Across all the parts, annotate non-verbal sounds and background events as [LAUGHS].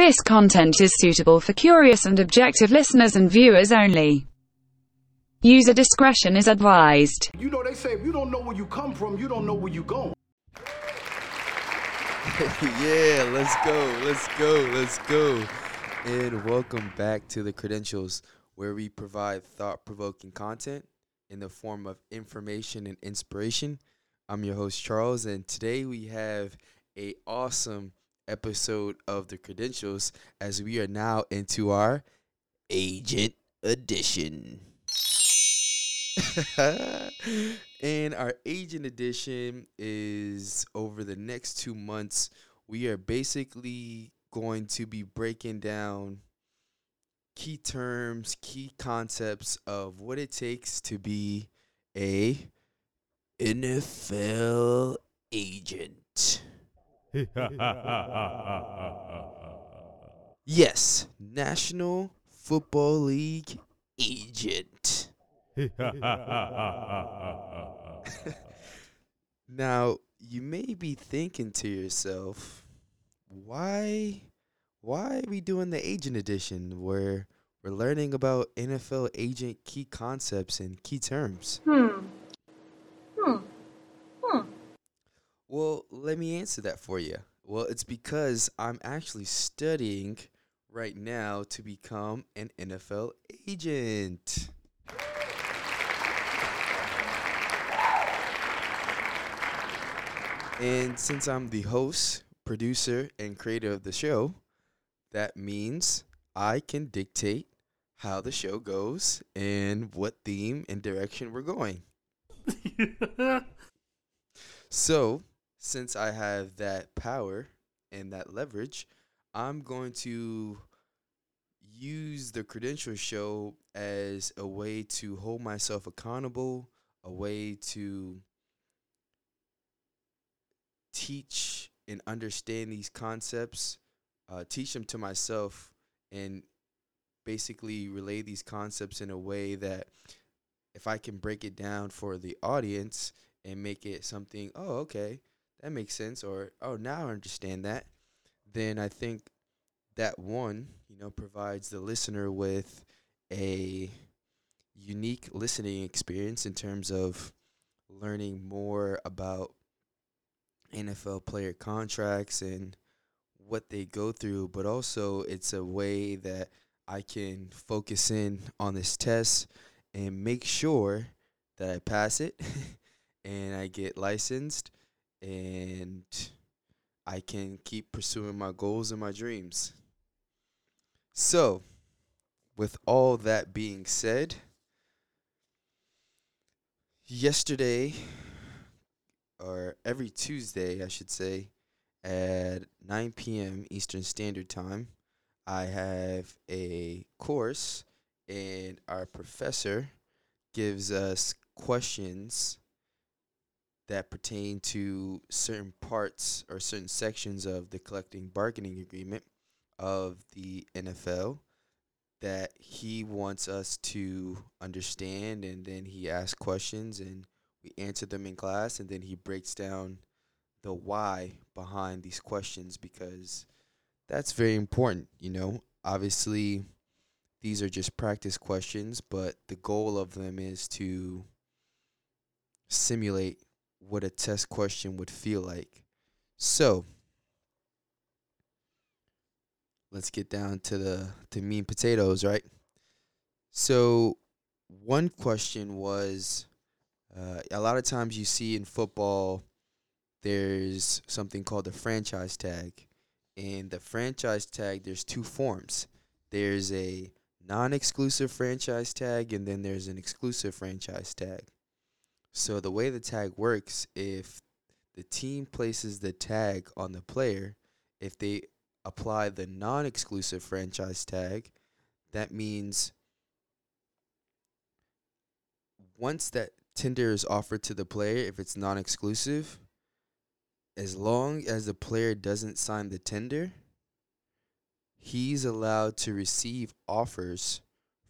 This content is suitable for curious and objective listeners and viewers only. User discretion is advised. You know, they say if you don't know where you come from, you don't know where you going. [LAUGHS] yeah, let's go, let's go, let's go. And welcome back to the Credentials, where we provide thought provoking content in the form of information and inspiration. I'm your host, Charles, and today we have a awesome episode of the Credentials as we are now into our Agent Edition. [LAUGHS] and our agent edition is over the next two months. We are basically going to be breaking down key terms, key concepts of what it takes to be a NFL agent. Yes, National Football League agent. [LAUGHS] now, you may be thinking to yourself, why why are we doing the agent edition where we're learning about NFL agent key concepts and key terms? Hmm. Hmm. Well, let me answer that for you. Well, it's because I'm actually studying right now to become an NFL agent. And since I'm the host, producer, and creator of the show, that means I can dictate how the show goes and what theme and direction we're going. [LAUGHS] so, since I have that power and that leverage, I'm going to use the credential show as a way to hold myself accountable, a way to teach and understand these concepts, uh, teach them to myself, and basically relay these concepts in a way that if I can break it down for the audience and make it something, oh, okay, that makes sense, or oh, now I understand that, then I think that one, you know, provides the listener with a unique listening experience in terms of learning more about NFL player contracts and what they go through, but also it's a way that I can focus in on this test and make sure that I pass it [LAUGHS] and I get licensed and I can keep pursuing my goals and my dreams. So, with all that being said, yesterday or every Tuesday, I should say, at 9 p.m. Eastern Standard Time, I have a course, and our professor gives us questions that pertain to certain parts or certain sections of the collective bargaining agreement of the NFL that he wants us to understand and then he asks questions and we answer them in class and then he breaks down the why behind these questions because that's very important you know? Obviously these are just practice questions but the goal of them is to simulate what a test question would feel like so let's get down to the to mean potatoes right so one question was uh, a lot of times you see in football, there's something called the franchise tag. And the franchise tag, there's two forms. There's a non-exclusive franchise tag, and then there's an exclusive franchise tag. So the way the tag works, if the team places the tag on the player, if they apply the non-exclusive franchise tag, that means once that tender is offered to the player if it's non-exclusive as long as the player doesn't sign the tender he's allowed to receive offers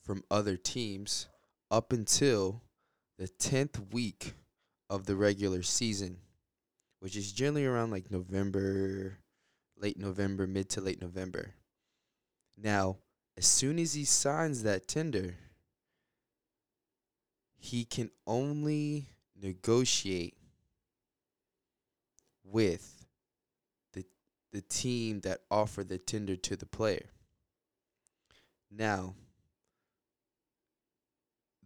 from other teams up until the 10th week of the regular season which is generally around like November late November mid to late November Now, as soon as he signs that tender, he can only negotiate with the the team that offered the tender to the player. Now,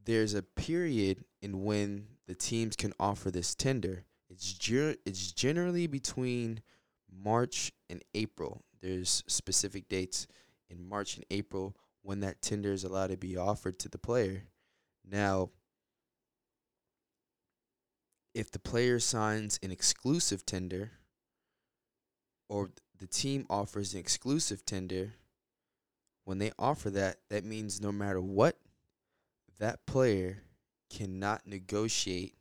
there's a period in when the teams can offer this tender. It's ger- it's generally between March and April. There's specific dates in March and April when that tender is allowed to be offered to the player. Now, if the player signs an exclusive tender or the team offers an exclusive tender, when they offer that, that means no matter what, that player cannot negotiate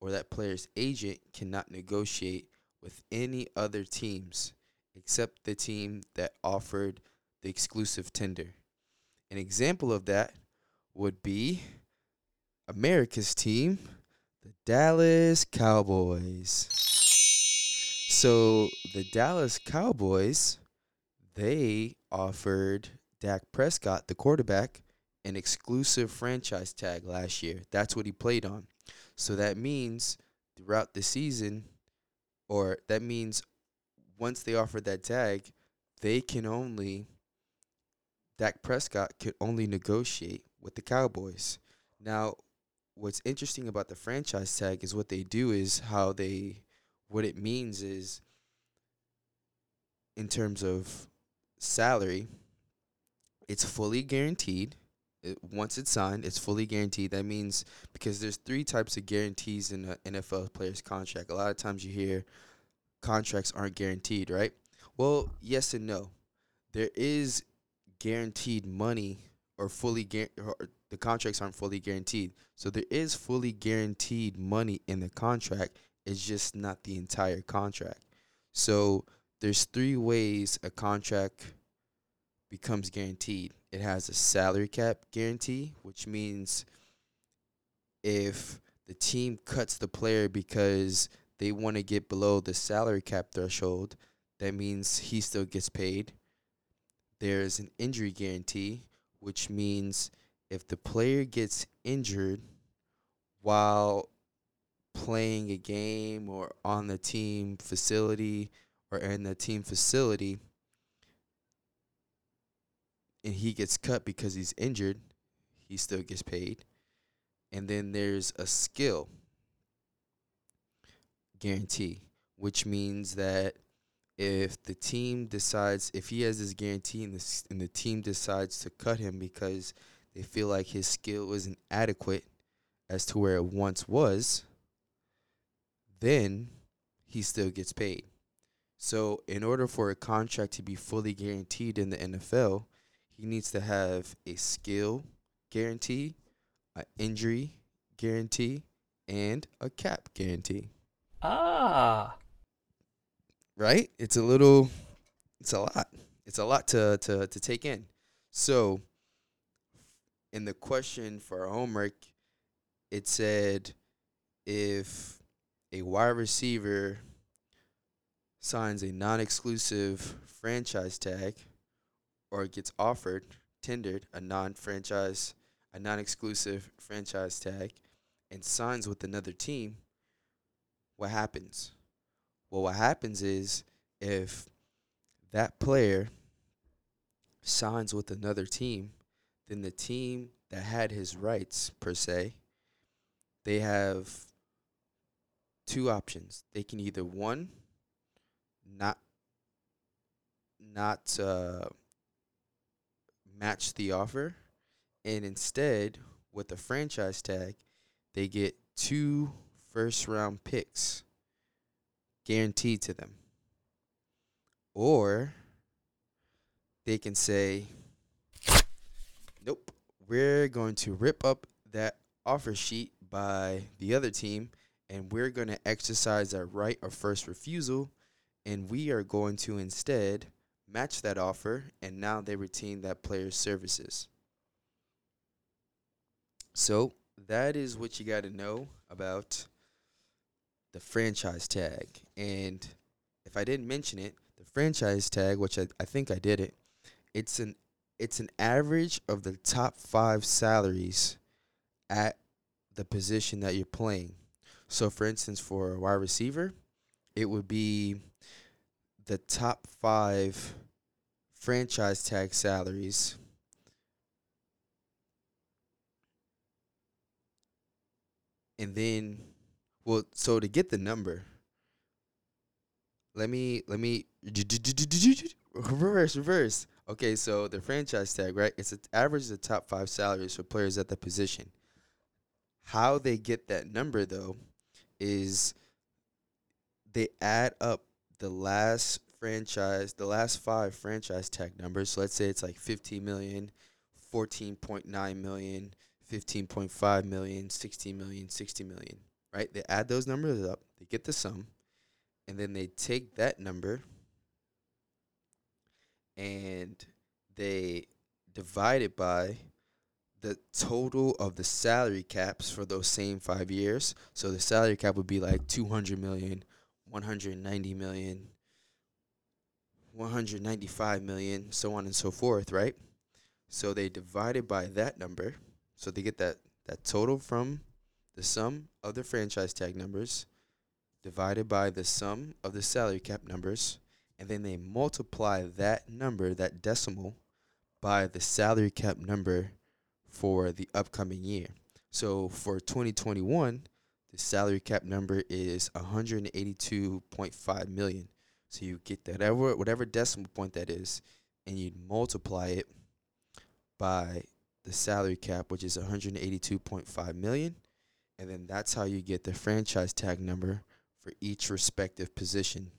or that player's agent cannot negotiate with any other teams except the team that offered the exclusive tender. An example of that would be America's team, the Dallas Cowboys. So the Dallas Cowboys, they offered Dak Prescott, the quarterback, an exclusive franchise tag last year. That's what he played on. So that means throughout the season, or that means once they offered that tag, they can only Dak Prescott could only negotiate with the Cowboys. Now, what's interesting about the franchise tag is what they do is how they what it means is in terms of salary, it's fully guaranteed. It, once it's signed, it's fully guaranteed. That means because there's three types of guarantees in an NFL player's contract. A lot of times you hear contracts aren't guaranteed, right? Well, yes and no. There is guaranteed money or fully guar- or the contracts aren't fully guaranteed. So there is fully guaranteed money in the contract. It's just not the entire contract. So there's three ways a contract becomes guaranteed. It has a salary cap guarantee, which means if the team cuts the player because they want to get below the salary cap threshold, that means he still gets paid. There's an injury guarantee, which means if the player gets injured while playing a game or on the team facility or in the team facility and he gets cut because he's injured, he still gets paid. And then there's a skill guarantee, which means that if the team decides if he has this guarantee and the and the team decides to cut him because they feel like his skill isn't adequate as to where it once was, then he still gets paid. So, in order for a contract to be fully guaranteed in the NFL, he needs to have a skill guarantee, an injury guarantee, and a cap guarantee. Ah. right? It's a little, it's a lot. It's a lot to to to take in. So, in the question for our homework, it said if a wide receiver signs a non-exclusive franchise tag or gets offered tendered a non-franchise a non-exclusive franchise tag and signs with another team what happens well, what happens is if that player signs with another team, then the team that had his rights, per se, they have two options. They can either one, not not uh, match the offer, and instead, with the franchise tag, they get two first round picks guaranteed to them. Or they can say, nope, we're going to rip up that offer sheet by the other team and we're going to exercise our right of first refusal and we are going to instead match that offer and now they retain that player's services. So that is what you got to know about the franchise tag. And if I didn't mention it, the franchise tag, which I, I think I did it, it's an it's an average of the top five salaries at the position that you're playing. So, for instance, for a wide receiver, it would be the top five franchise tag salaries. And then, well, so to get the number, let me let me reverse reverse. Okay, so the franchise tag, right? It's an average of the top five salaries for players at the position. How they get that number though is they add up the last franchise, the last five franchise tag numbers. So let's say it's like 15 million, 14.9 million, 15.5 million, 16 million, 60 million, right? They add those numbers up, they get the sum, and then they take that number and they divide it by the total of the salary caps for those same five years. So the salary cap would be like 200 million, 190 million, 195 million, so on and so forth, right? So they divide it by that number. So they get that, that total from the sum of the franchise tag numbers divided by the sum of the salary cap numbers. And then they multiply that number, that decimal, by the salary cap number for the upcoming year. So for 2021, the salary cap number is 182.5 million. So you get that whatever whatever decimal point that is, and you multiply it by the salary cap, which is 182.5 million, and then that's how you get the franchise tag number for each respective position.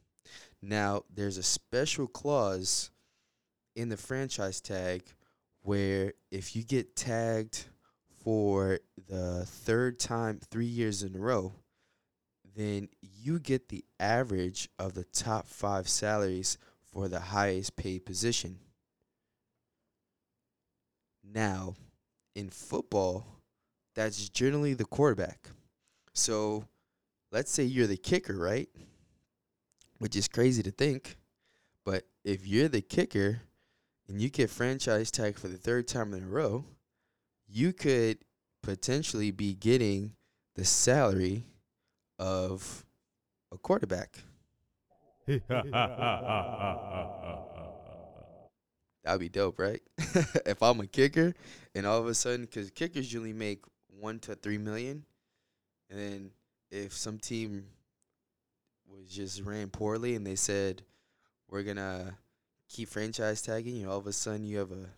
Now, there's a special clause in the franchise tag where if you get tagged for the third time, three years in a row, then you get the average of the top five salaries for the highest paid position. Now, in football, that's generally the quarterback. So, let's say you're the kicker, right? Which is crazy to think. But if you're the kicker and you get franchise tag for the third time in a row, you could potentially be getting the salary of a quarterback. [LAUGHS] That'd be dope, right? [LAUGHS] if I'm a kicker and all of a sudden, because kickers usually make one to three million, and then if some team was just ran poorly and they said we're gonna keep franchise tagging you, know, all of a sudden you have a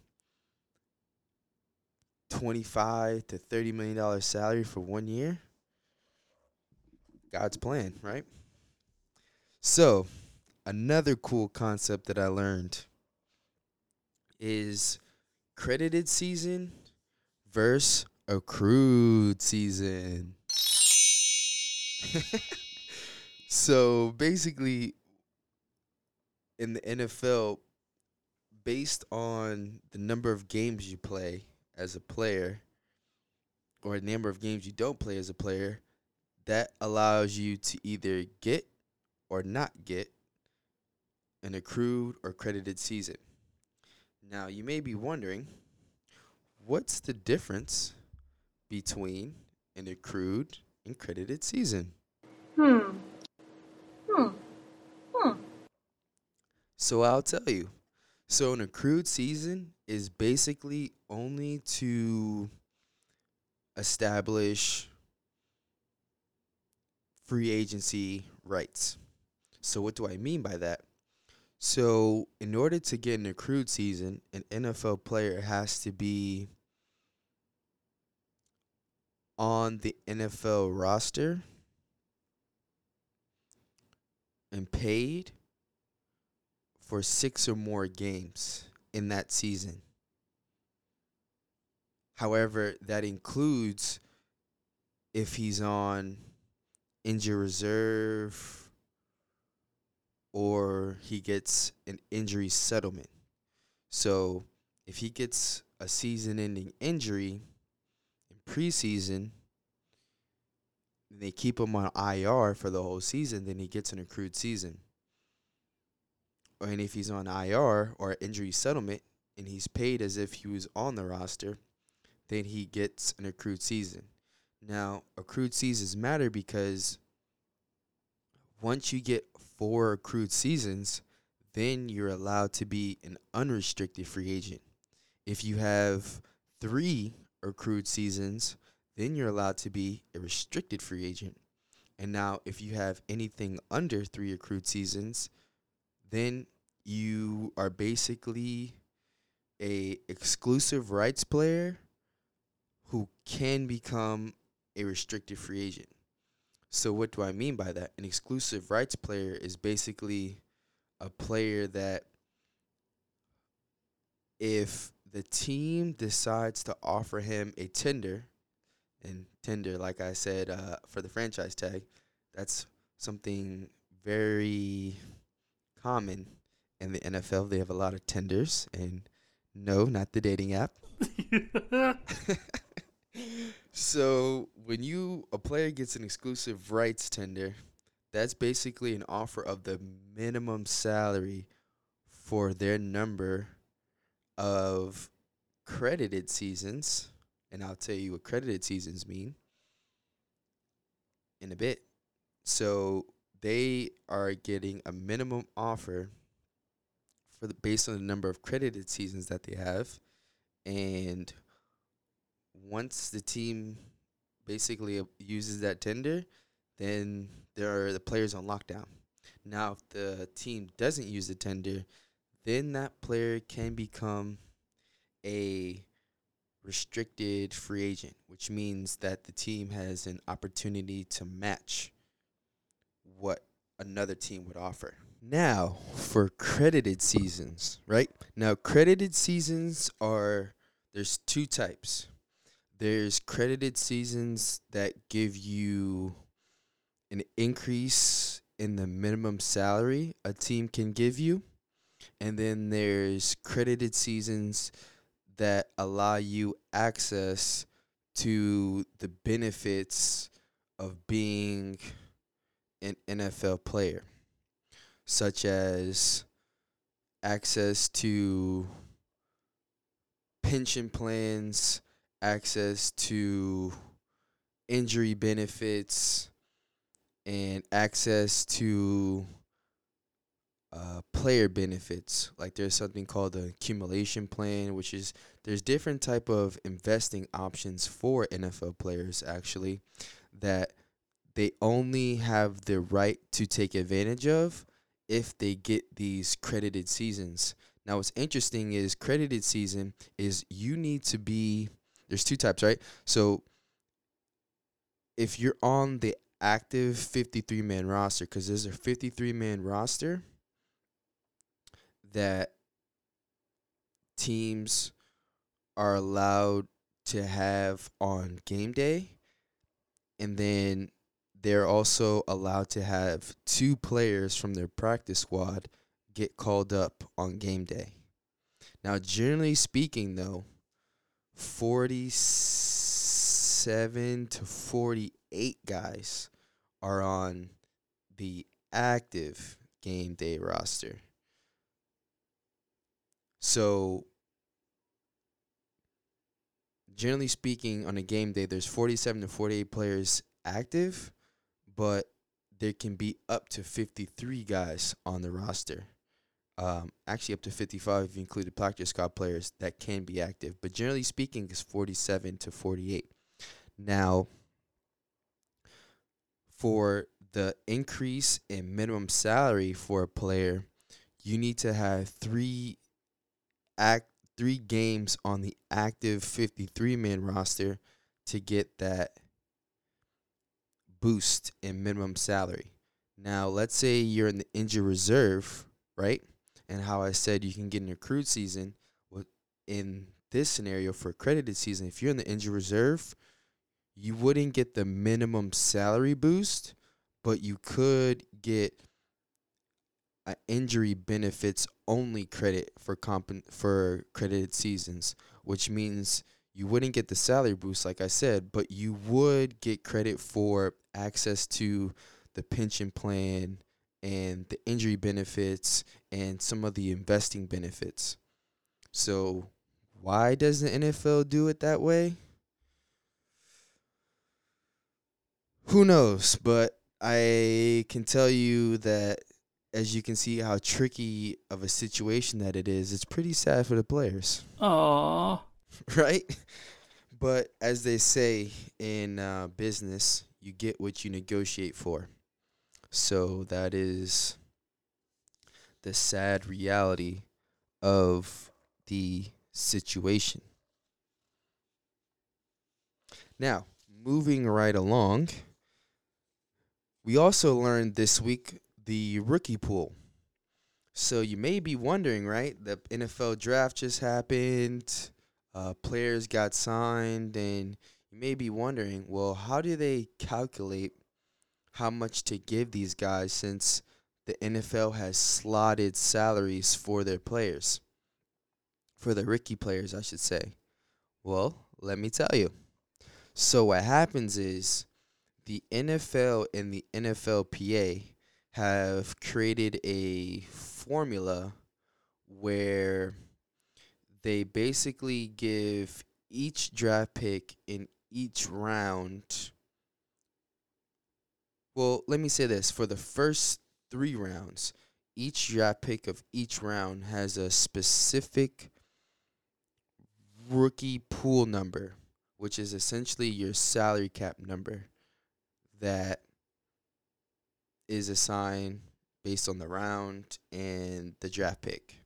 twenty-five to thirty million dollar salary for one year. God's plan, right? So, another cool concept that I learned is credited season versus accrued season. [LAUGHS] so basically, in the NFL, based on the number of games you play as a player, or the number of games you don't play as a player, that allows you to either get or not get an accrued or credited season. Now, you may be wondering what's the difference between an accrued and credited season? Hmm. Hmm. Hmm. So I'll tell you. So an accrued season is basically only to establish free agency rights. So what do I mean by that? So in order to get an accrued season, an NFL player has to be on the NFL roster and paid for six or more games in that season. However, that includes if he's on injury reserve or he gets an injury settlement. So if he gets a season ending injury in preseason, and they keep him on IR for the whole season, then he gets an accrued season. And if he's on IR or injury settlement and he's paid as if he was on the roster, then he gets an accrued season. Now, accrued seasons matter because once you get four accrued seasons, then you're allowed to be an unrestricted free agent. If you have three accrued seasons, then you're allowed to be a restricted free agent. And now, if you have anything under three accrued seasons, then you are basically a exclusive rights player who can become a restricted free agent. So what do I mean by that? An exclusive rights player is basically a player that if the team decides to offer him a tender, and tender, like I said, uh, for the franchise tag, that's something very common in the NFL. They have a lot of tenders, and no, not the dating app. [LAUGHS] [LAUGHS] so when you a player gets an exclusive rights tender, that's basically an offer of the minimum salary for their number of credited seasons, and I'll tell you what credited seasons mean in a bit. So they are getting a minimum offer for the based on the number of credited seasons that they have, and once the team basically uses that tender, then there are the players on lockdown. Now, if the team doesn't use the tender, then that player can become a restricted free agent, which means that the team has an opportunity to match what another team would offer. Now, for credited seasons, right? Now, credited seasons are there's two types. There's credited seasons that give you an increase in the minimum salary a team can give you. And then there's credited seasons that allow you access to the benefits of being an NFL player, such as access to pension plans, access to injury benefits, and access to uh, player benefits. Like there's something called the accumulation plan, which is there's different type of investing options for NFL players actually that they only have the right to take advantage of if they get these credited seasons. Now what's interesting is credited season is you need to be there's two types, right? So if you're on the active 53 man roster cuz there's a 53 man roster that teams are allowed to have on game day and then they're also allowed to have two players from their practice squad get called up on game day. Now, generally speaking, though, 47 to 48 guys are on the active game day roster. So, generally speaking, on a game day, there's 47 to 48 players active, but there can be up to 53 guys on the roster. Um, actually, up to 55 if you include the practice squad players that can be active. But generally speaking, it's 47 to 48. Now, for the increase in minimum salary for a player, you need to have three act three games on the active 53 man roster to get that boost in minimum salary. Now, let's say you're in the injured reserve, right? And how I said you can get an accrued season. In this scenario for accredited season, if you're in the injured reserve, you wouldn't get the minimum salary boost, but you could get injury benefits only credit for comp- for credited seasons, which means you wouldn't get the salary boost like I said, but you would get credit for access to the pension plan and the injury benefits and some of the investing benefits. So, why does the NFL do it that way? Who knows? But I can tell you that as you can see how tricky of a situation that it is, it's pretty sad for the players, Aw. [LAUGHS] right? But as they say in uh, business, you get what you negotiate for. So that is the sad reality of the situation. Now, moving right along, we also learned this week the rookie pool. So you may be wondering, right? The NFL draft just happened, uh, players got signed, and you may be wondering, well, how do they calculate how much to give these guys since the NFL has slotted salaries for their players? For the rookie players, I should say. Well, let me tell you. So what happens is the NFL and the NFLPA have created a formula where they basically give each draft pick in each round. Well, let me say this for the first three rounds, each draft pick of each round has a specific rookie pool number, which is essentially your salary cap number that is assigned based on the round and the draft pick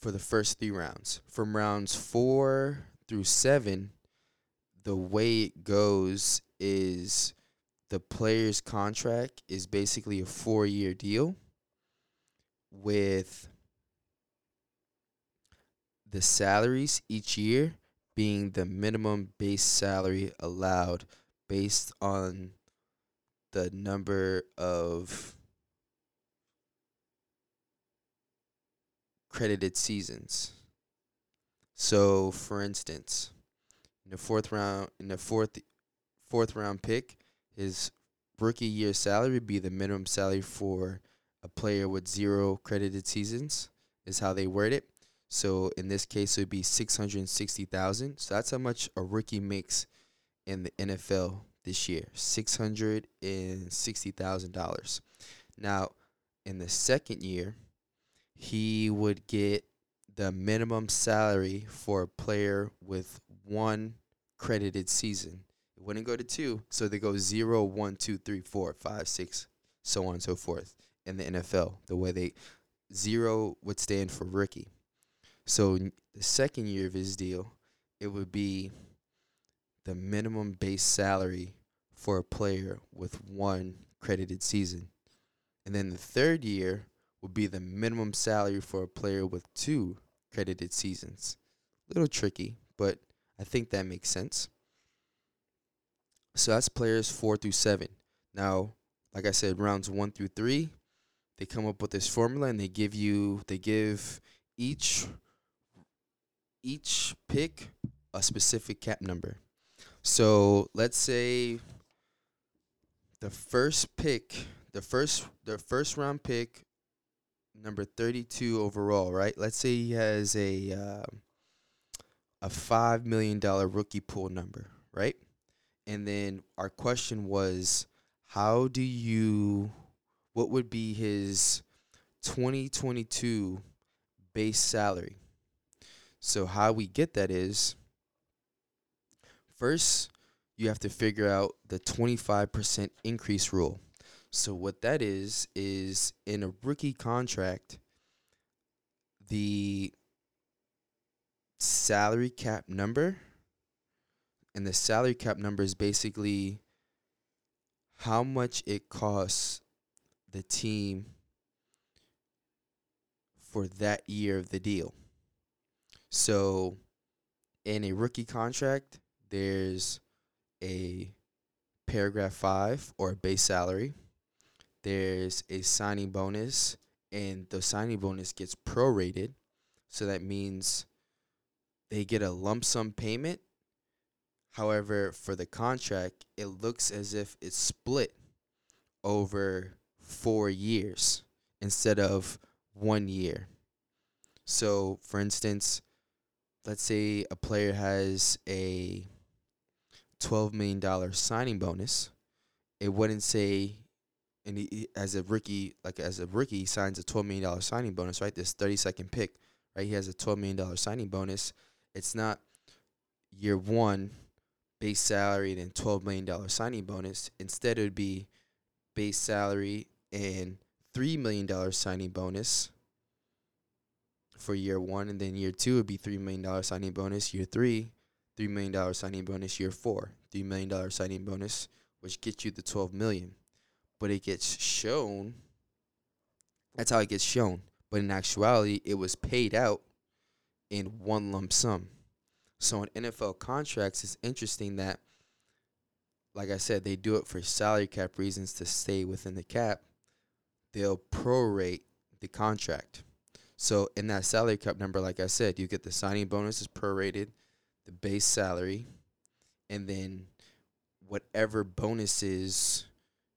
for the first three rounds. From rounds four through seven, the way it goes is the player's contract is basically a four year deal with the salaries each year being the minimum base salary allowed based on the number of credited seasons. So, for instance, in the fourth round, in the fourth fourth round pick, his rookie year salary would be the minimum salary for a player with zero credited seasons. Is how they word it. So in this case, it would be six hundred sixty thousand. So that's how much a rookie makes in the NFL this year, six hundred and sixty thousand dollars. Now, in the second year, he would get the minimum salary for a player with one credited season. It wouldn't go to two, so they go zero, one, two, three, four, five, six, so on and so forth in the NFL. The way they zero would stand for rookie. So the second year of his deal, it would be the minimum base salary for a player with one credited season. And then the third year would be the minimum salary for a player with two credited seasons. A Little tricky, but I think that makes sense. So that's players four through seven. Now, like I said, rounds one through three, they come up with this formula and they give you they give each each pick a specific cap number. So let's say the first pick, the first the first round pick, number thirty two overall, right? Let's say he has a um a five million dollar rookie pool number, right? And then our question was, how do you, what would be his twenty twenty two base salary? So how we get that is first you have to figure out the 25% increase rule. So what that is is in a rookie contract the salary cap number and the salary cap number is basically how much it costs the team for that year of the deal. So, in a rookie contract, there's a paragraph five or a base salary. There's a signing bonus, and the signing bonus gets prorated. So that means they get a lump sum payment. However, for the contract, it looks as if it's split over four years instead of one year. So, for instance, let's say a player has a $12 million signing bonus. It wouldn't say, and he, as a rookie, like as a rookie, he signs a $12 million signing bonus, right? This 30 second pick, right? He has a $12 million signing bonus. It's not year one base salary and then $12 million signing bonus. Instead, it would be base salary and $3 million signing bonus for year one, and then year two would be three million dollar signing bonus. Year three, three million dollar signing bonus. Year four, three million dollar signing bonus, which gets you the twelve million. But it gets shown. That's how it gets shown. But in actuality, it was paid out in one lump sum. So in NFL contracts, it's interesting that, like I said, they do it for salary cap reasons to stay within the cap. They'll prorate the contract. So in that salary cap number, like I said, you get the signing bonus is prorated, the base salary, and then whatever bonuses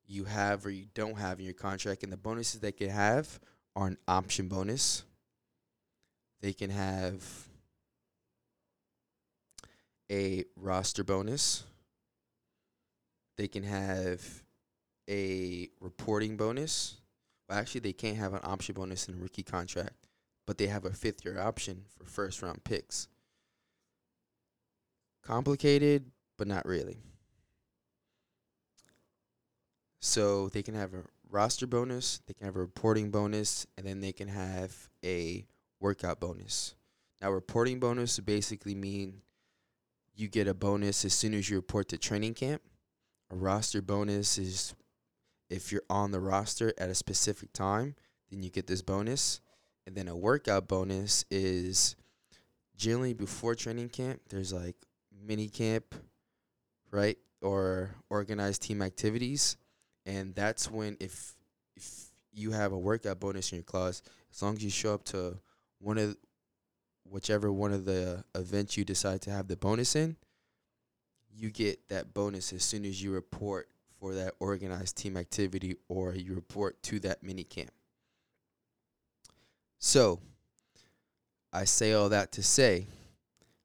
you have or you don't have in your contract. And the bonuses they can have are an option bonus. They can have a roster bonus. They can have a reporting bonus. Well, actually, they can't have an option bonus in a rookie contract but they have a fifth year option for first round picks. Complicated, but not really. So they can have a roster bonus, they can have a reporting bonus, and then they can have a workout bonus. Now, reporting bonus basically mean you get a bonus as soon as you report to training camp. A roster bonus is if you're on the roster at a specific time, then you get this bonus. And then a workout bonus is generally before training camp. There's like mini camp, right, or organized team activities, and that's when if if you have a workout bonus in your clause, as long as you show up to one of whichever one of the events you decide to have the bonus in, you get that bonus as soon as you report for that organized team activity or you report to that mini camp. So, I say all that to say,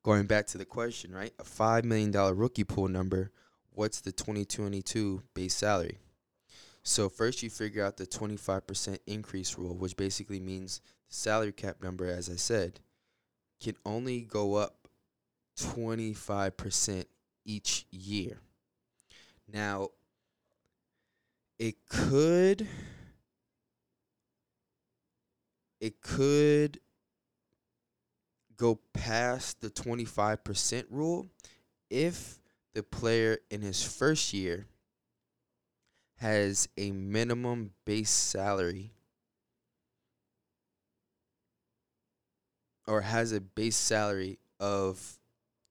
going back to the question, right? A $5 million rookie pool number, what's the 2022 base salary? So, first you figure out the 25% increase rule, which basically means the salary cap number, as I said, can only go up 25% each year. Now, it could it could go past the 25% rule if the player in his first year has a minimum base salary or has a base salary of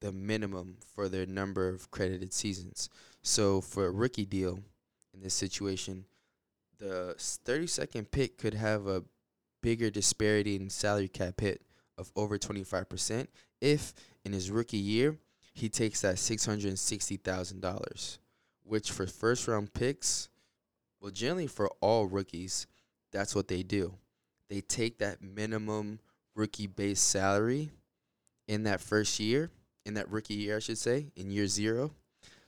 the minimum for their number of credited seasons. So for a rookie deal in this situation, the 32nd pick could have a bigger disparity in salary cap hit of over 25% if in his rookie year he takes that $660,000, which for first round picks, well, generally for all rookies, that's what they do. They take that minimum rookie base salary in that first year, in that rookie year, I should say, in year zero,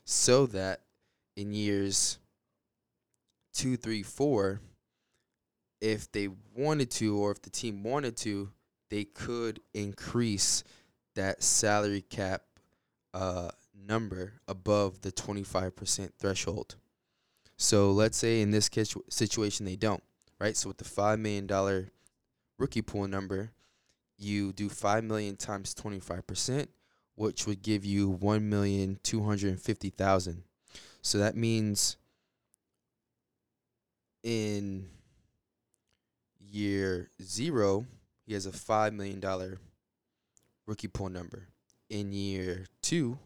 so that in years two, three, four, if they wanted to or if the team wanted to, they could increase that salary cap uh, number above the 25% threshold. So let's say in this situation they don't, right? So with the $5 million rookie pool number, you do 5 million times 25%, which would give you 1,250,000. So that means in year 0, he has a $5 million rookie pool number. In year 2,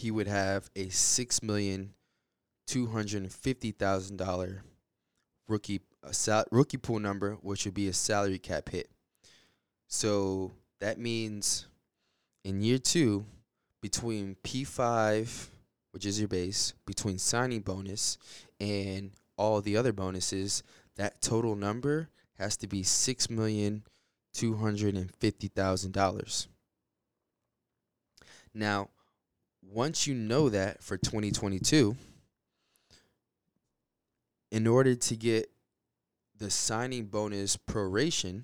he would have a six million two hundred and fifty thousand dollar rookie a sal- rookie pool number, which would be a salary cap hit. So that means in year two, between P five, which is your base, between signing bonus and all the other bonuses, that total number has to be six million two hundred and fifty thousand dollars. Now, once you know that for 2022, in order to get the signing bonus proration,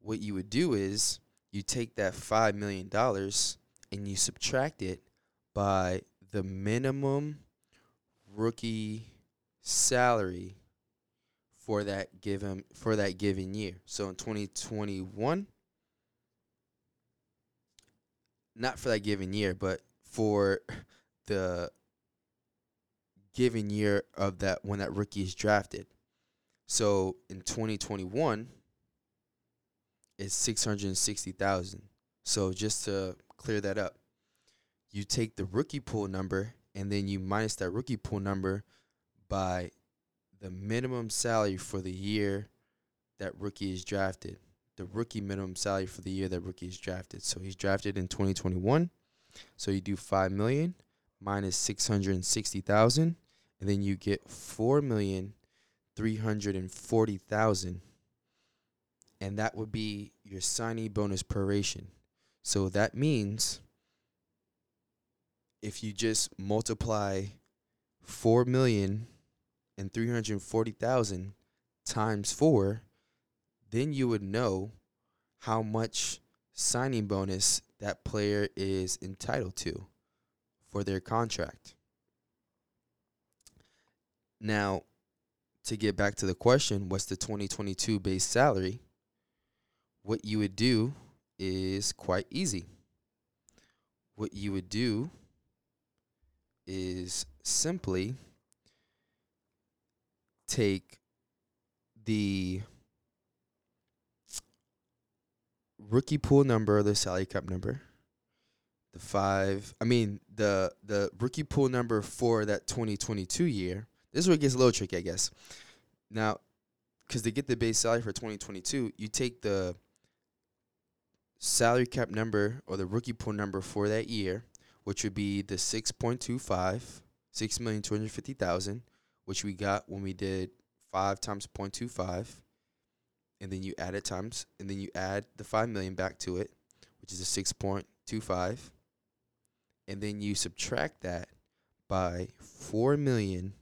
what you would do is you take that $5 million and you subtract it by the minimum rookie salary for that given for that given year. So in 2021 not for that given year, but for the given year of that when that rookie is drafted. So in 2021 it's 660,000. So just to clear that up, you take the rookie pool number and then you minus that rookie pool number by the minimum salary for the year that rookie is drafted. The rookie minimum salary for the year that rookie is drafted. So he's drafted in 2021. So you do 5 million minus 660,000 and then you get 4 million 340,000 and that would be your signing bonus proration. So that means if you just multiply 4 million and 340,000 times 4, then you would know how much signing bonus that player is entitled to for their contract. Now, to get back to the question, what's the 2022 base salary? What you would do is quite easy. What you would do is simply take the rookie pool number, the salary cap number, the five. I mean the the rookie pool number for that 2022 year. This is where it gets a little tricky, I guess. Now, because to get the base salary for 2022, you take the salary cap number or the rookie pool number for that year, which would be the 6.25, 6,250,000, which we got when we did 5 times 0.25 and then you add it times and then you add the 5 million back to it, which is a 6.25 and then you subtract that by 4 million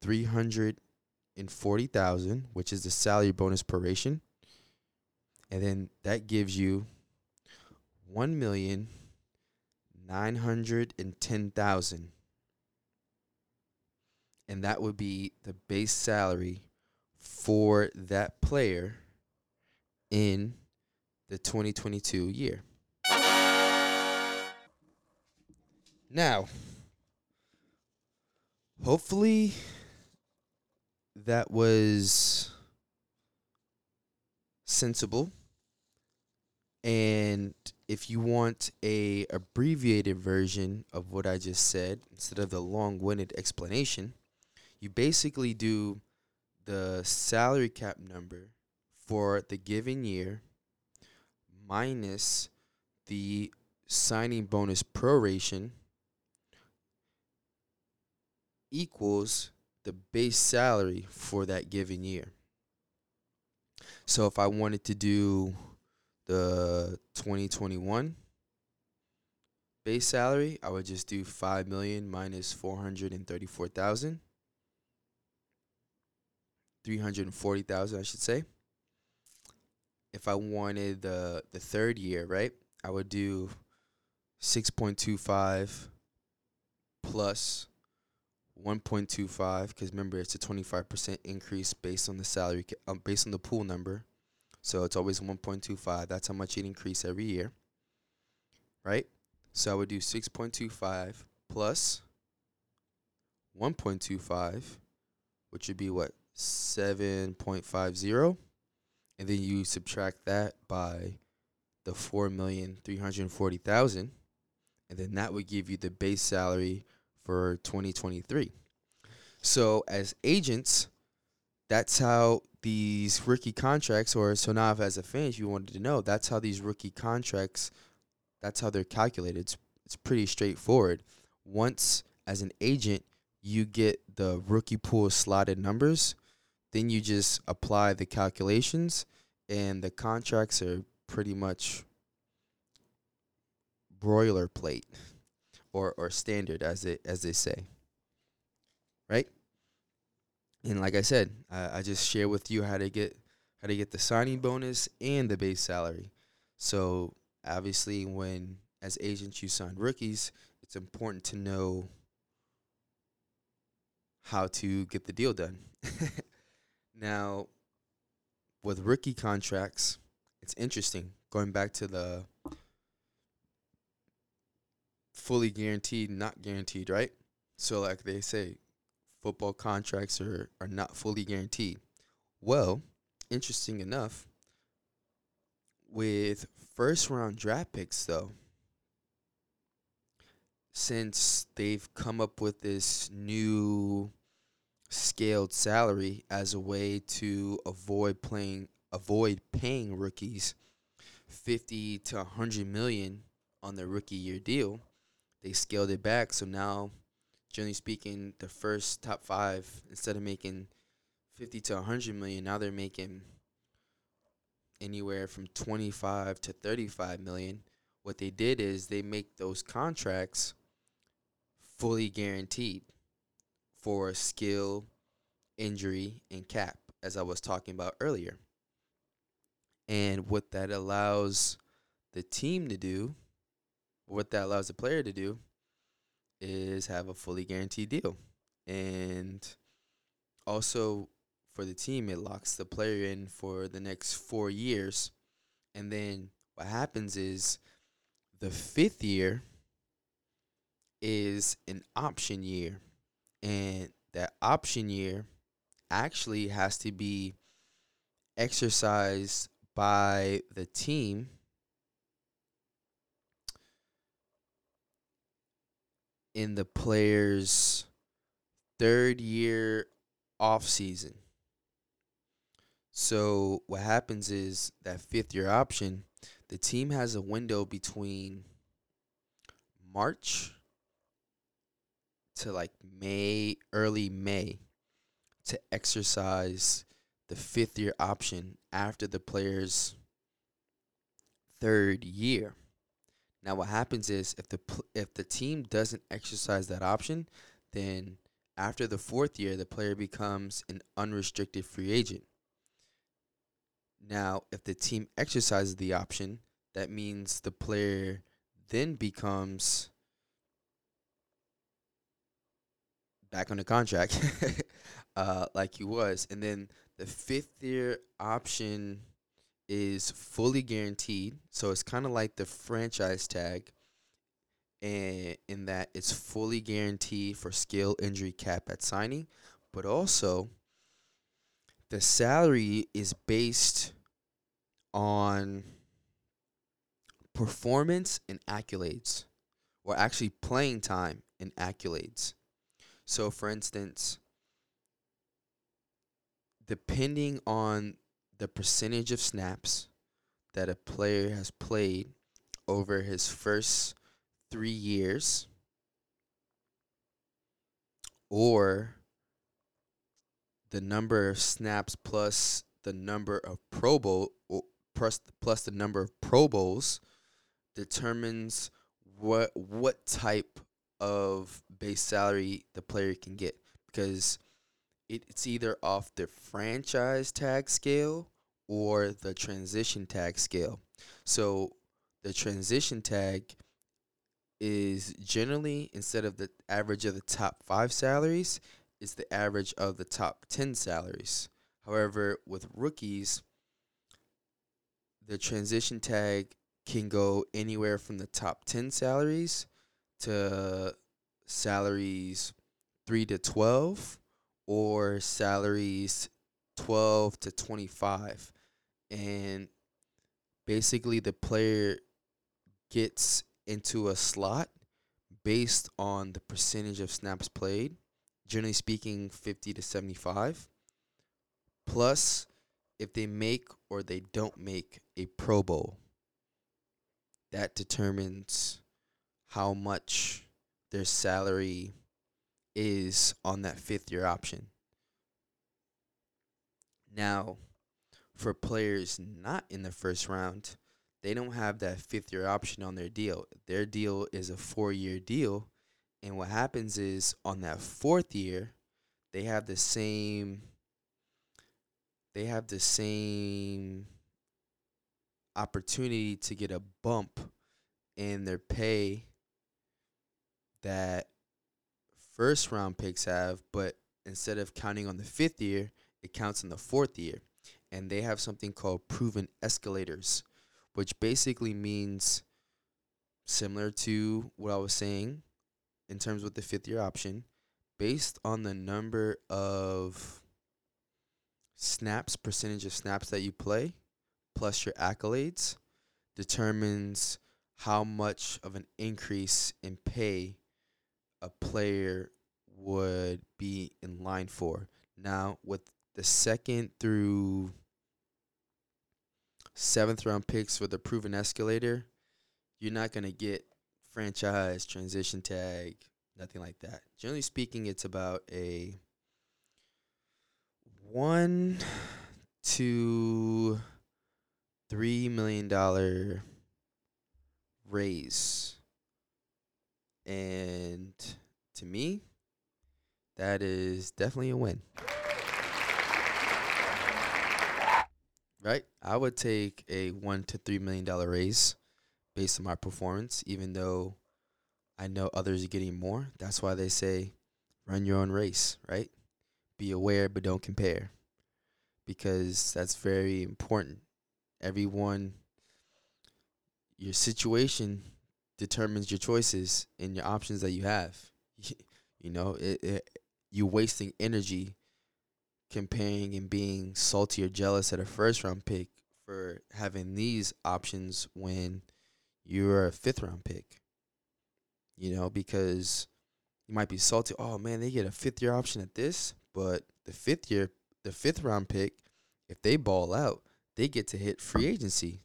340,000, which is the salary bonus proration. And then that gives you 1 million 910,000 and that would be the base salary for that player in the 2022 year. Now, hopefully that was sensible. And if you want a abbreviated version of what I just said instead of the long-winded explanation, you basically do the salary cap number for the given year minus the signing bonus proration equals the base salary for that given year. So if I wanted to do the 2021 base salary, I would just do 5 million minus 434,000 340,000 I should say. If I wanted the the third year, right? I would do 6.25 plus 1.25 because remember it's a 25% increase based on the salary um, based on the pool number. So it's always 1.25. That's how much it increase every year. Right? So I would do 6.25 plus 1.25 which would be what 7.50 and then you subtract that by the 4,340,000 and then that would give you the base salary for 2023. So as agents, that's how these rookie contracts or so now as a fan if you wanted to know, that's how these rookie contracts that's how they're calculated. It's it's pretty straightforward. Once as an agent you get the rookie pool slotted numbers, then you just apply the calculations, and the contracts are pretty much broiler plate or or standard as it as they say. Right? And like i said I, I just share with you how to get how to get the signing bonus and the base salary. So obviously when as agents you sign rookies it's important to know how to get the deal done. [LAUGHS] Now with rookie contracts it's interesting. Going back to the fully guaranteed, not guaranteed, right? So like they say, football contracts are, are not fully guaranteed. Well, interesting enough, with first round draft picks though, since they've come up with this new scaled salary as a way to avoid playing avoid paying rookies 50 to 100 million on their rookie year deal they scaled it back. So now, generally speaking, the first top five, instead of making 50 to 100 million, now they're making anywhere from 25 to 35 million. What they did is they make those contracts fully guaranteed for skill, injury, and cap, as I was talking about earlier. And what that allows the team to do what that allows the player to do is have a fully guaranteed deal. And also for the team, it locks the player in for the next four years. And then what happens is the fifth year is an option year. And that option year actually has to be exercised by the team in the player's third year off season. So what happens is that fifth year option, the team has a window between March to like May, early May to exercise the fifth year option after the player's third year. Now, what happens is if the if the team doesn't exercise that option, then after the fourth year, the player becomes an unrestricted free agent. Now, if the team exercises the option, that means the player then becomes back on the contract [LAUGHS] uh, like he was. And then the fifth year option is fully guaranteed. So it's kind of like the franchise tag, and in that it's fully guaranteed for skill, injury, cap at signing, but also the salary is based on performance and accolades, or actually playing time and accolades. So, for instance, depending on the percentage of snaps that a player has played over his first three years or the number of snaps plus the number of Pro Bowl plus plus the number of Pro Bowls determines what what type of base salary the player can get. Because it's either off the franchise tag scale or the transition tag scale. So the transition tag is generally instead of the average of the top 5 salaries, it's the average of the top 10 salaries. However, with rookies, the transition tag can go anywhere from the top 10 salaries to salaries 3 to 12 or salaries 12 to 25 and basically the player gets into a slot based on the percentage of snaps played generally speaking 50 to 75 plus if they make or they don't make a pro bowl that determines how much their salary is on that fifth year option. Now, for players not in the first round, they don't have that fifth year option on their deal. Their deal is a four year deal. And what happens is on that fourth year, they have the same they have the same opportunity to get a bump in their pay that first round picks have, but instead of counting on the fifth year, it counts in the fourth year. And they have something called proven escalators, which basically means similar to what I was saying in terms with the fifth year option, based on the number of snaps, percentage of snaps that you play, plus your accolades, determines how much of an increase in pay a player would be in line for. Now, with the second through seventh round picks for the proven escalator, you're not going to get franchise, transition tag, nothing like that. Generally speaking, it's about a one to three million dollar raise. And to me, that is definitely a win. Right? I would take a one to three million dollar raise based on my performance, even though I know others are getting more. That's why they say run your own race, right? Be aware but don't compare. Because that's very important. Everyone your situation determines your choices and your options that you have. [LAUGHS] you know, it, it you wasting energy comparing and being salty or jealous at a first round pick for having these options when you're a fifth round pick. You know, because you might be salty, oh man, they get a fifth year option at this, but the fifth year the fifth round pick, if they ball out, they get to hit free agency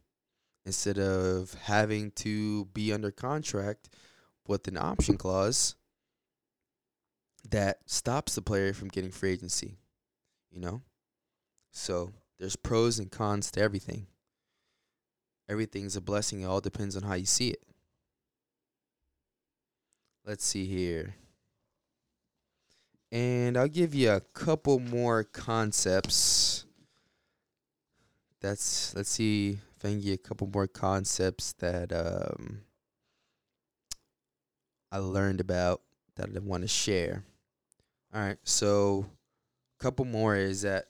instead of having to be under contract with an option clause that stops the player from getting free agency. You know? So there's pros and cons to everything. Everything's a blessing. It all depends on how you see it. Let's see here. And I'll give you a couple more concepts. That's let's see if I can get a couple more concepts that um I learned about that I want to share. All right, so couple more is that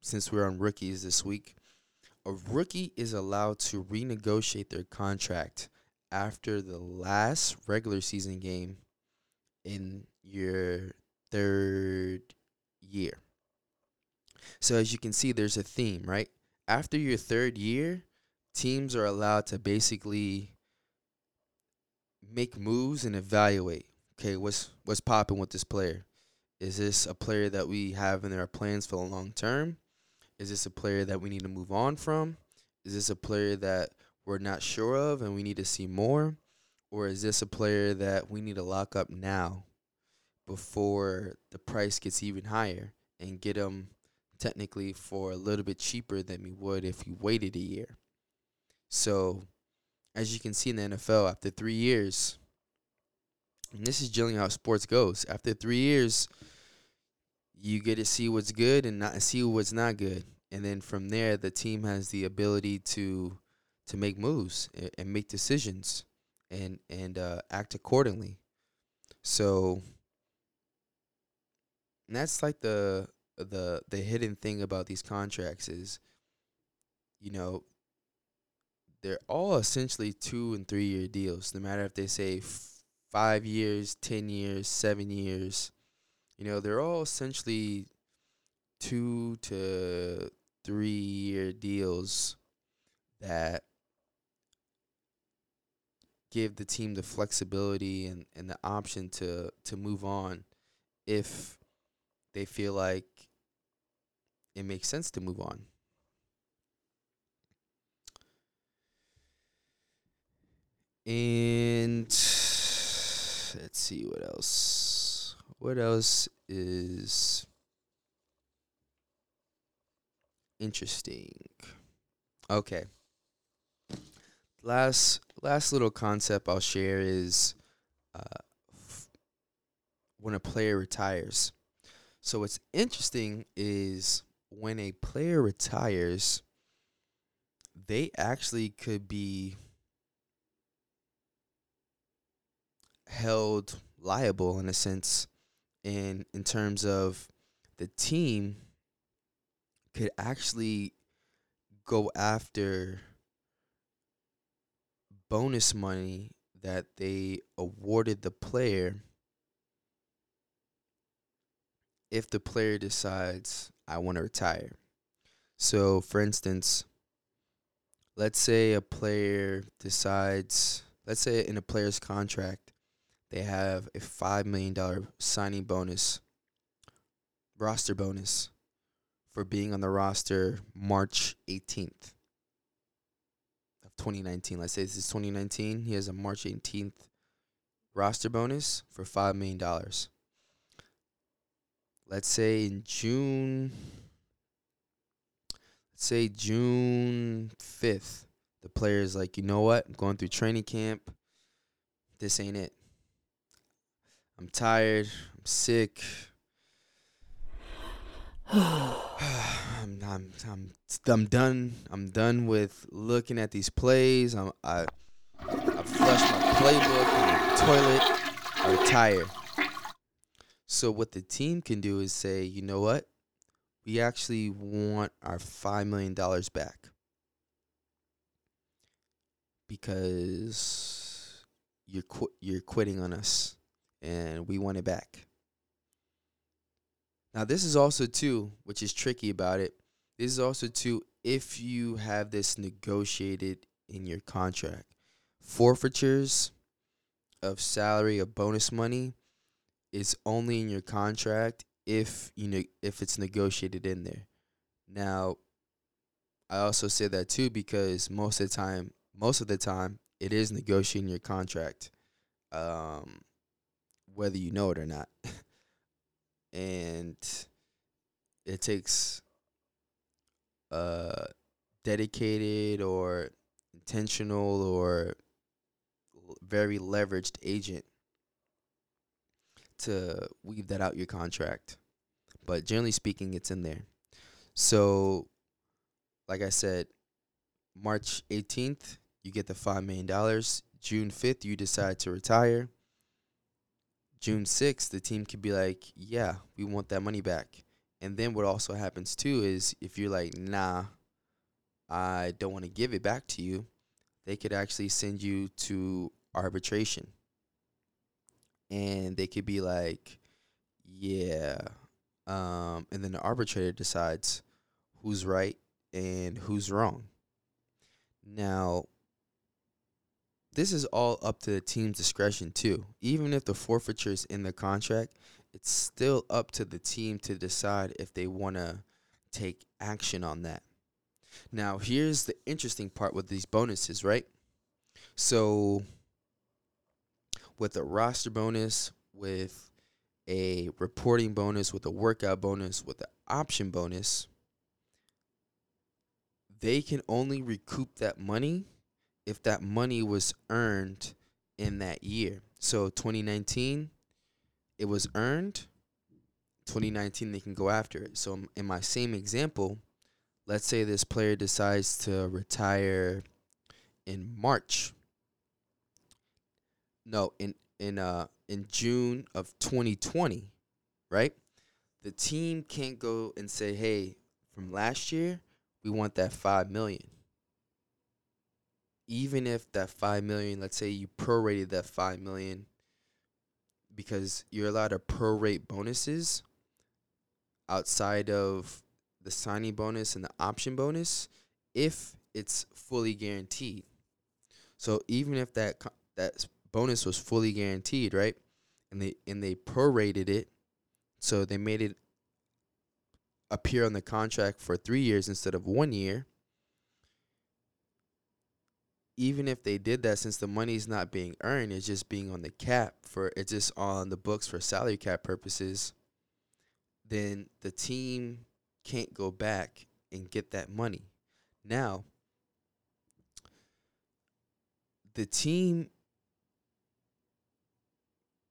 since we're on rookies this week, a rookie is allowed to renegotiate their contract after the last regular season game in your third year. So as you can see, there's a theme, right? After your third year, teams are allowed to basically make moves and evaluate. Okay, what's what's popping with this player? Is this a player that we have in our plans for the long term? Is this a player that we need to move on from? Is this a player that we're not sure of and we need to see more? Or is this a player that we need to lock up now before the price gets even higher and get them technically for a little bit cheaper than we would if we waited a year? So, as you can see in the NFL, after three years, and this is generally how sports goes. After three years, you get to see what's good and not see what's not good, and then from there, the team has the ability to to make moves and, make decisions and and uh, act accordingly. So that's like the the the hidden thing about these contracts is, you know, they're all essentially two and three year deals. No matter if they say five years, ten years, seven years, you know, they're all essentially two to three year deals that give the team the flexibility and, and the option to to move on if they feel like it makes sense to move on. And let's see what else. What else is interesting. Okay. Last last little concept I'll share is uh, f- when a player retires. So what's interesting is when a player retires, they actually could be held liable in a sense in in terms of the team could actually go after bonus money that they awarded the player if the player decides I want to retire. So, for instance, let's say a player decides, let's say in a player's contract, they have a $5 million signing bonus, roster bonus, for being on the roster March 18th of 2019. Let's say this is 2019. He has a March 18th roster bonus for $5 million. Let's say in June, let's say June 5th, the player is like, you know what? I'm going through training camp. This ain't it. I'm tired. I'm sick. [SIGHS] I'm, I'm, I'm, I'm done. I'm done with looking at these plays. I'm, I, I flushed my playbook in the toilet. I retire. So what the team can do is say, you know what? We actually want our five million dollars back because you're qu- you're quitting on us, and we want it back. Now, this is also too, which is tricky about it. This is also too if you have this negotiated in your contract. Forfeitures of salary of bonus money is only in your contract if you know if it's negotiated in there. Now, I also say that too because most of the time, most of the time, it is negotiating your contract, um, whether you know it or not. [LAUGHS] and it takes a dedicated or intentional or very leveraged agent to weave that out your contract. But generally speaking, it's in there. So, like I said, March 18th, you get the $5 million. June 5th, you decide to retire. June 6th, the team could be like, yeah, we want that money back. And then what also happens too is if you're like, nah, I don't want to give it back to you, they could actually send you to arbitration. And they could be like, yeah. Um, and then the arbitrator decides who's right and who's wrong. Now, this is all up to the team's discretion too. Even if the forfeiture is in the contract, it's still up to the team to decide if they want to take action on that. Now, here's the interesting part with these bonuses, right? So, with a roster bonus, with a reporting bonus, with a workout bonus, with an option bonus, they can only recoup that money if that money was earned in that year. So 2019, it was earned. 2019, they can go after it. So in my same example, let's say this player decides to retire in March. No, in in uh in June of 2020, right? The team can't go and say, "Hey, from last year, we want that 5 million." Even if that 5 million, let's say you prorated that 5 million because you're allowed to prorate bonuses outside of the signing bonus and the option bonus if it's fully guaranteed. So even if that that bonus was fully guaranteed, right? And they and they prorated it, so they made it appear on the contract for 3 years instead of 1 year. Even if they did that since the money's not being earned, it's just being on the cap for it's just on the books for salary cap purposes, then the team can't go back and get that money. Now, the team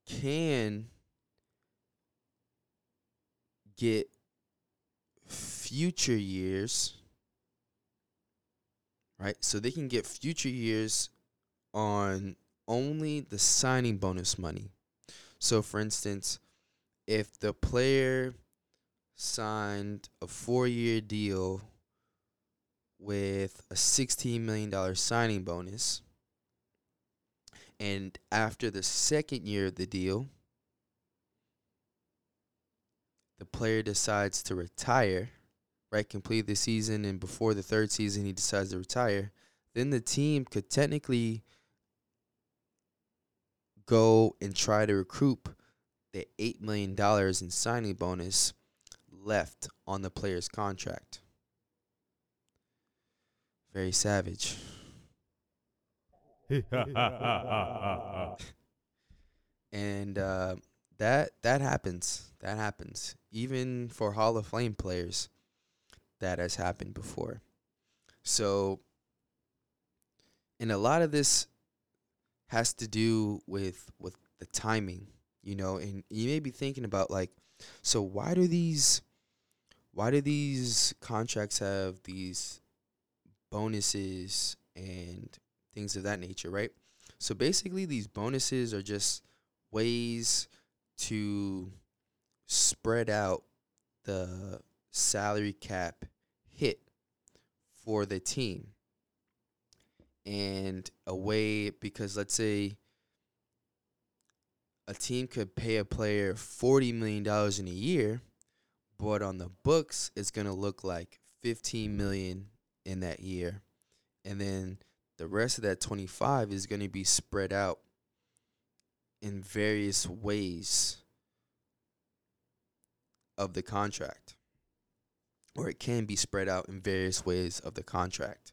can get future years, right? So they can get future years on only the signing bonus money. So, for instance, if the player signed a four year deal with a $16 million signing bonus, and after the second year of the deal, the player decides to retire, right? Complete the season, and before the third season, he decides to retire. Then the team could technically go and try to recoup the $8 million in signing bonus left on the player's contract. Very savage. [LAUGHS] and uh, that that happens. That happens. Even for Hall of Fame players, that has happened before. So, and a lot of this has to do with with the timing, you know. And you may be thinking about like, so why do these why do these contracts have these bonuses and things of that nature, right? So basically, these bonuses are just ways to spread out the salary cap hit for the team. And a way, because let's say a team could pay a player $40 million in a year, but on the books, it's going to look like 15 million in that year. And then the rest of that 25 is going to be spread out in various ways of the contract or it can be spread out in various ways of the contract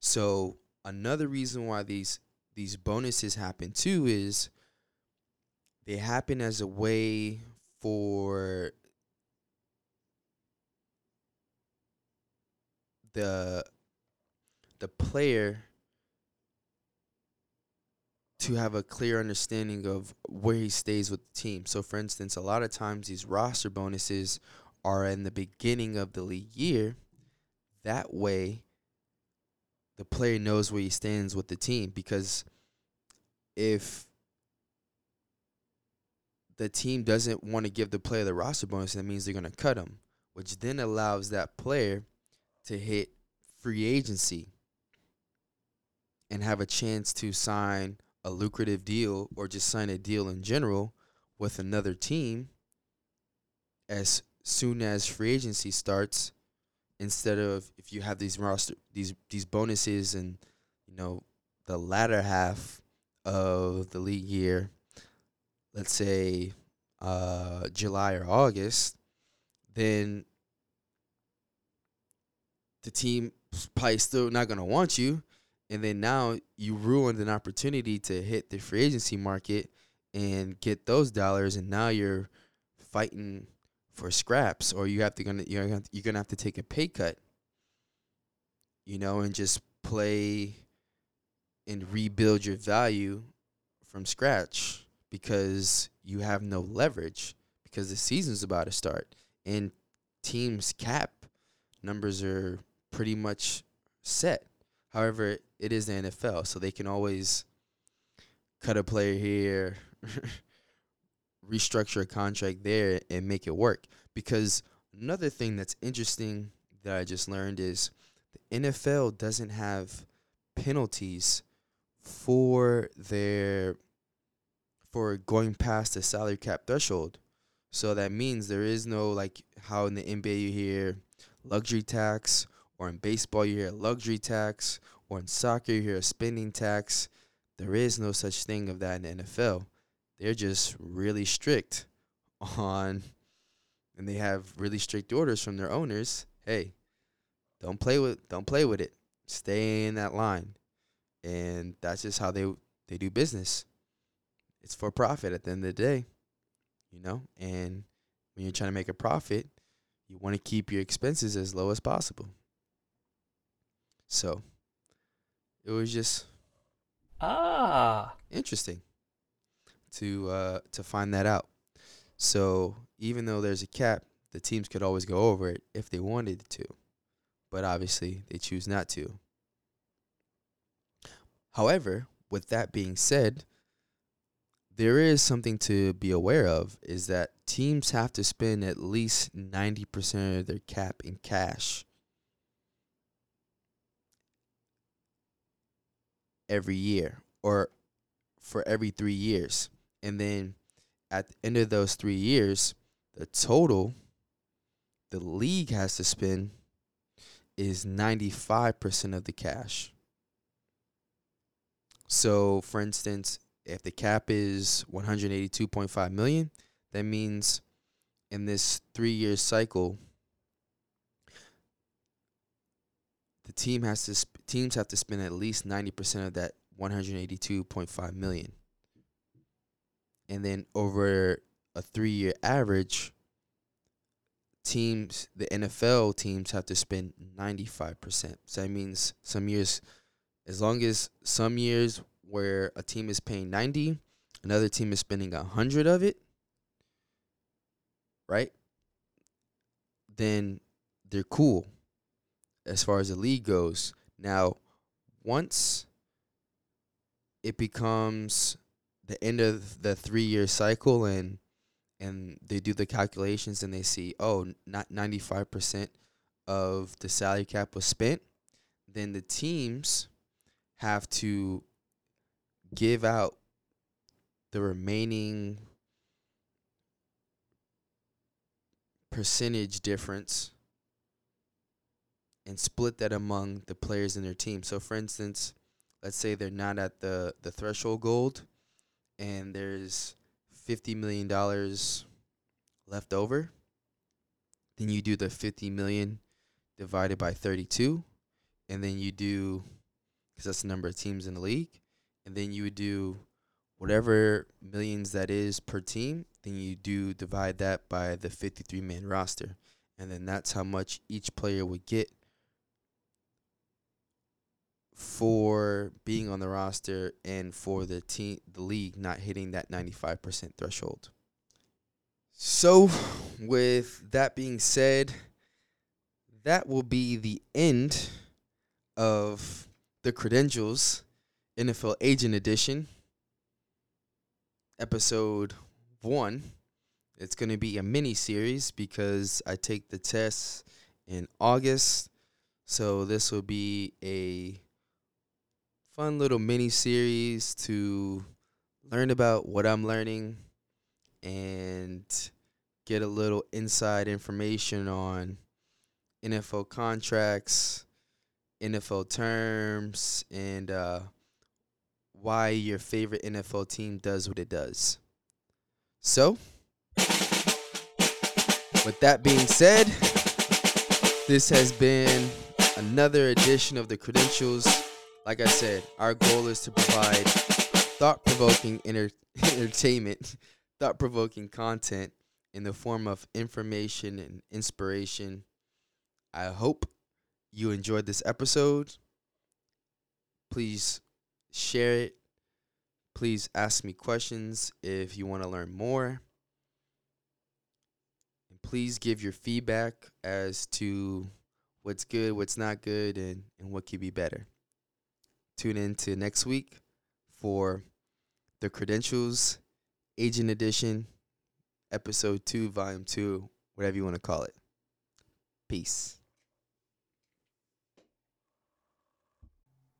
so another reason why these these bonuses happen too is they happen as a way for the the player to have a clear understanding of where he stays with the team. So, for instance, a lot of times these roster bonuses are in the beginning of the league year. That way, the player knows where he stands with the team because if the team doesn't want to give the player the roster bonus, that means they're going to cut him, which then allows that player to hit free agency and have a chance to sign a lucrative deal or just sign a deal in general with another team as soon as free agency starts instead of if you have these roster these these bonuses and you know the latter half of the league year let's say uh July or August then the team probably still not going to want you. And then now you ruined an opportunity to hit the free agency market and get those dollars and now you're fighting for scraps or you have to gonna you're gonna, you're gonna have to take a pay cut you know and just play and rebuild your value from scratch because you have no leverage because the season's about to start and teams cap numbers are pretty much set. However it is the NFL so they can always cut a player here [LAUGHS] restructure a contract there and make it work. Because another thing that's interesting that I just learned is the NFL doesn't have penalties for their for going past the salary cap threshold. So that means there is no like how in the NBA you hear luxury tax or in baseball you hear luxury tax or in soccer you hear a spending tax. There is no such thing of that in the NFL they're just really strict on and they have really strict orders from their owners. Hey don't play with don't play with it. Stay in that line. And that's just how they they do business. It's for profit at the end of the day you know? And when you're trying to make a profit you want to keep your expenses as low as possible. So it was just Ah. interesting to uh, to find that out. So even though there's a cap, the teams could always go over it if they wanted to, but obviously they choose not to. However, with that being said, there is something to be aware of is that teams have to spend at least 90% of their cap in cash every year or for every 3 years. And then at the end of those 3 years, the total the league has to spend is 95% of the cash. So, for instance, if the cap is 182.5 million, that means in this 3-year cycle the team has to sp- teams have to spend at least 90% of that 182.5 million. And then over a 3-year average teams the NFL teams have to spend 95%. So that means some years as long as some years where a team is paying 90, another team is spending 100 of it, right? Then they're cool as far as the league goes. Now, once it becomes the end of the 3-year cycle and and they do the calculations and they see, oh, not 95% of the salary cap was spent, then the teams have to give out the remaining percentage difference and split that among the players in their team. So for instance, let's say they're not at the the threshold gold and there's 50 million dollars left over. Then you do the 50 million divided by 32 and then you do cuz that's the number of teams in the league and then you would do whatever millions that is per team, then you do divide that by the 53 man roster. And then that's how much each player would get for being on the roster and for the team the league not hitting that 95% threshold. So, with that being said, that will be the end of the credentials NFL Agent Edition, episode one. It's going to be a mini series because I take the tests in August. So, this will be a fun little mini series to learn about what I'm learning and get a little inside information on NFL contracts, NFL terms, and uh, why your favorite NFL team does what it does. So, with that being said, this has been another edition of the Credentials. Like I said, our goal is to provide thought provoking enter- [LAUGHS] entertainment, [LAUGHS] thought provoking content in the form of information and inspiration. I hope you enjoyed this episode. Please share it. Please ask me questions if you want to learn more. And please give your feedback as to what's good, what's not good, and, and what could be better. Tune in to next week for the Credentials Agent Edition, Episode 2, Volume 2, whatever you want to call it. Peace.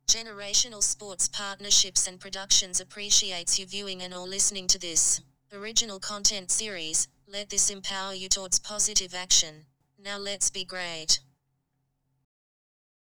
Generational Sports Partnerships and Productions appreciates you viewing and or listening to this original content series. Let this empower you towards positive action. Now let's be great.